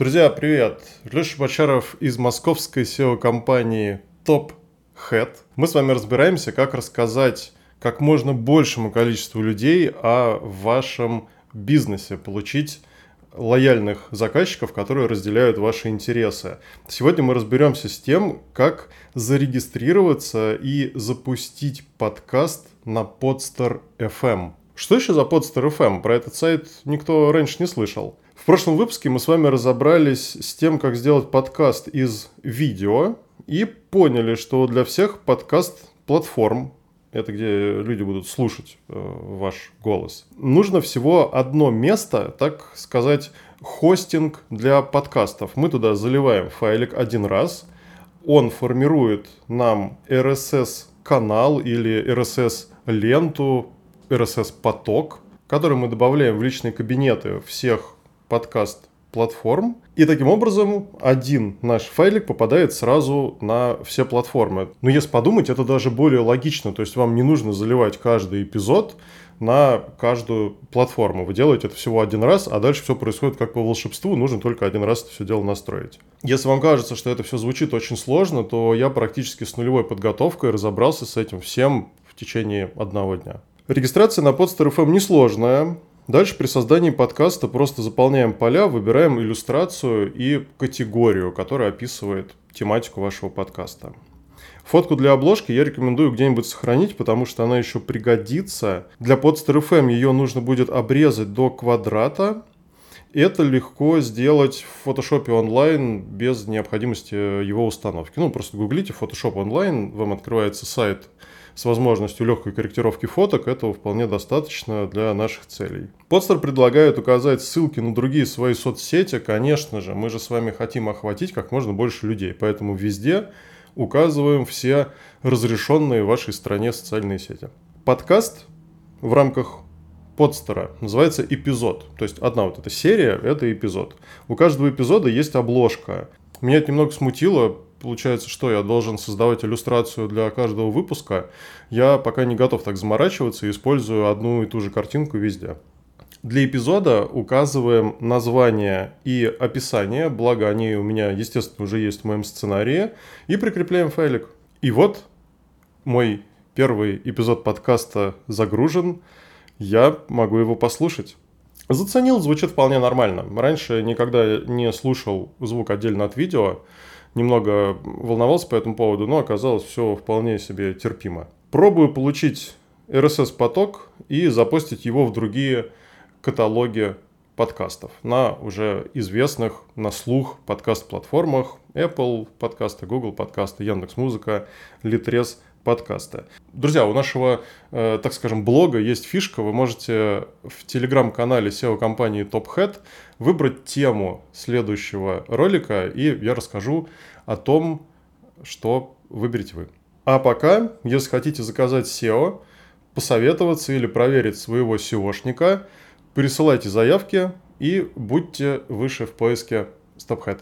Друзья, привет! Леша Бочаров из московской SEO-компании Top Head. Мы с вами разбираемся, как рассказать как можно большему количеству людей о вашем бизнесе, получить лояльных заказчиков, которые разделяют ваши интересы. Сегодня мы разберемся с тем, как зарегистрироваться и запустить подкаст на Podster FM. Что еще за Podster FM? Про этот сайт никто раньше не слышал. В прошлом выпуске мы с вами разобрались с тем, как сделать подкаст из видео и поняли, что для всех подкаст-платформ, это где люди будут слушать э, ваш голос, нужно всего одно место, так сказать, хостинг для подкастов. Мы туда заливаем файлик один раз, он формирует нам RSS-канал или RSS-ленту, RSS-поток, который мы добавляем в личные кабинеты всех подкаст платформ. И таким образом один наш файлик попадает сразу на все платформы. Но если подумать, это даже более логично. То есть вам не нужно заливать каждый эпизод на каждую платформу. Вы делаете это всего один раз, а дальше все происходит как по волшебству, нужно только один раз это все дело настроить. Если вам кажется, что это все звучит очень сложно, то я практически с нулевой подготовкой разобрался с этим всем в течение одного дня. Регистрация на Podster FM несложная. Дальше при создании подкаста просто заполняем поля, выбираем иллюстрацию и категорию, которая описывает тематику вашего подкаста. Фотку для обложки я рекомендую где-нибудь сохранить, потому что она еще пригодится. Для Podster FM ее нужно будет обрезать до квадрата. Это легко сделать в Photoshop онлайн без необходимости его установки. Ну, просто гуглите Photoshop онлайн, вам открывается сайт с возможностью легкой корректировки фоток, этого вполне достаточно для наших целей. Подстер предлагает указать ссылки на другие свои соцсети. Конечно же, мы же с вами хотим охватить как можно больше людей, поэтому везде указываем все разрешенные в вашей стране социальные сети. Подкаст в рамках подстера называется эпизод. То есть одна вот эта серия – это эпизод. У каждого эпизода есть обложка. Меня это немного смутило, получается, что я должен создавать иллюстрацию для каждого выпуска, я пока не готов так заморачиваться и использую одну и ту же картинку везде. Для эпизода указываем название и описание, благо они у меня, естественно, уже есть в моем сценарии, и прикрепляем файлик. И вот мой первый эпизод подкаста загружен, я могу его послушать. Заценил, звучит вполне нормально. Раньше никогда не слушал звук отдельно от видео, немного волновался по этому поводу, но оказалось все вполне себе терпимо. Пробую получить RSS-поток и запостить его в другие каталоги подкастов на уже известных на слух подкаст-платформах Apple подкасты, Google подкасты, Яндекс.Музыка, Litres подкаста. Друзья, у нашего, э, так скажем, блога есть фишка. Вы можете в телеграм-канале SEO-компании TopHead выбрать тему следующего ролика, и я расскажу о том, что выберете вы. А пока, если хотите заказать SEO, посоветоваться или проверить своего SEOшника, присылайте заявки и будьте выше в поиске StopHead.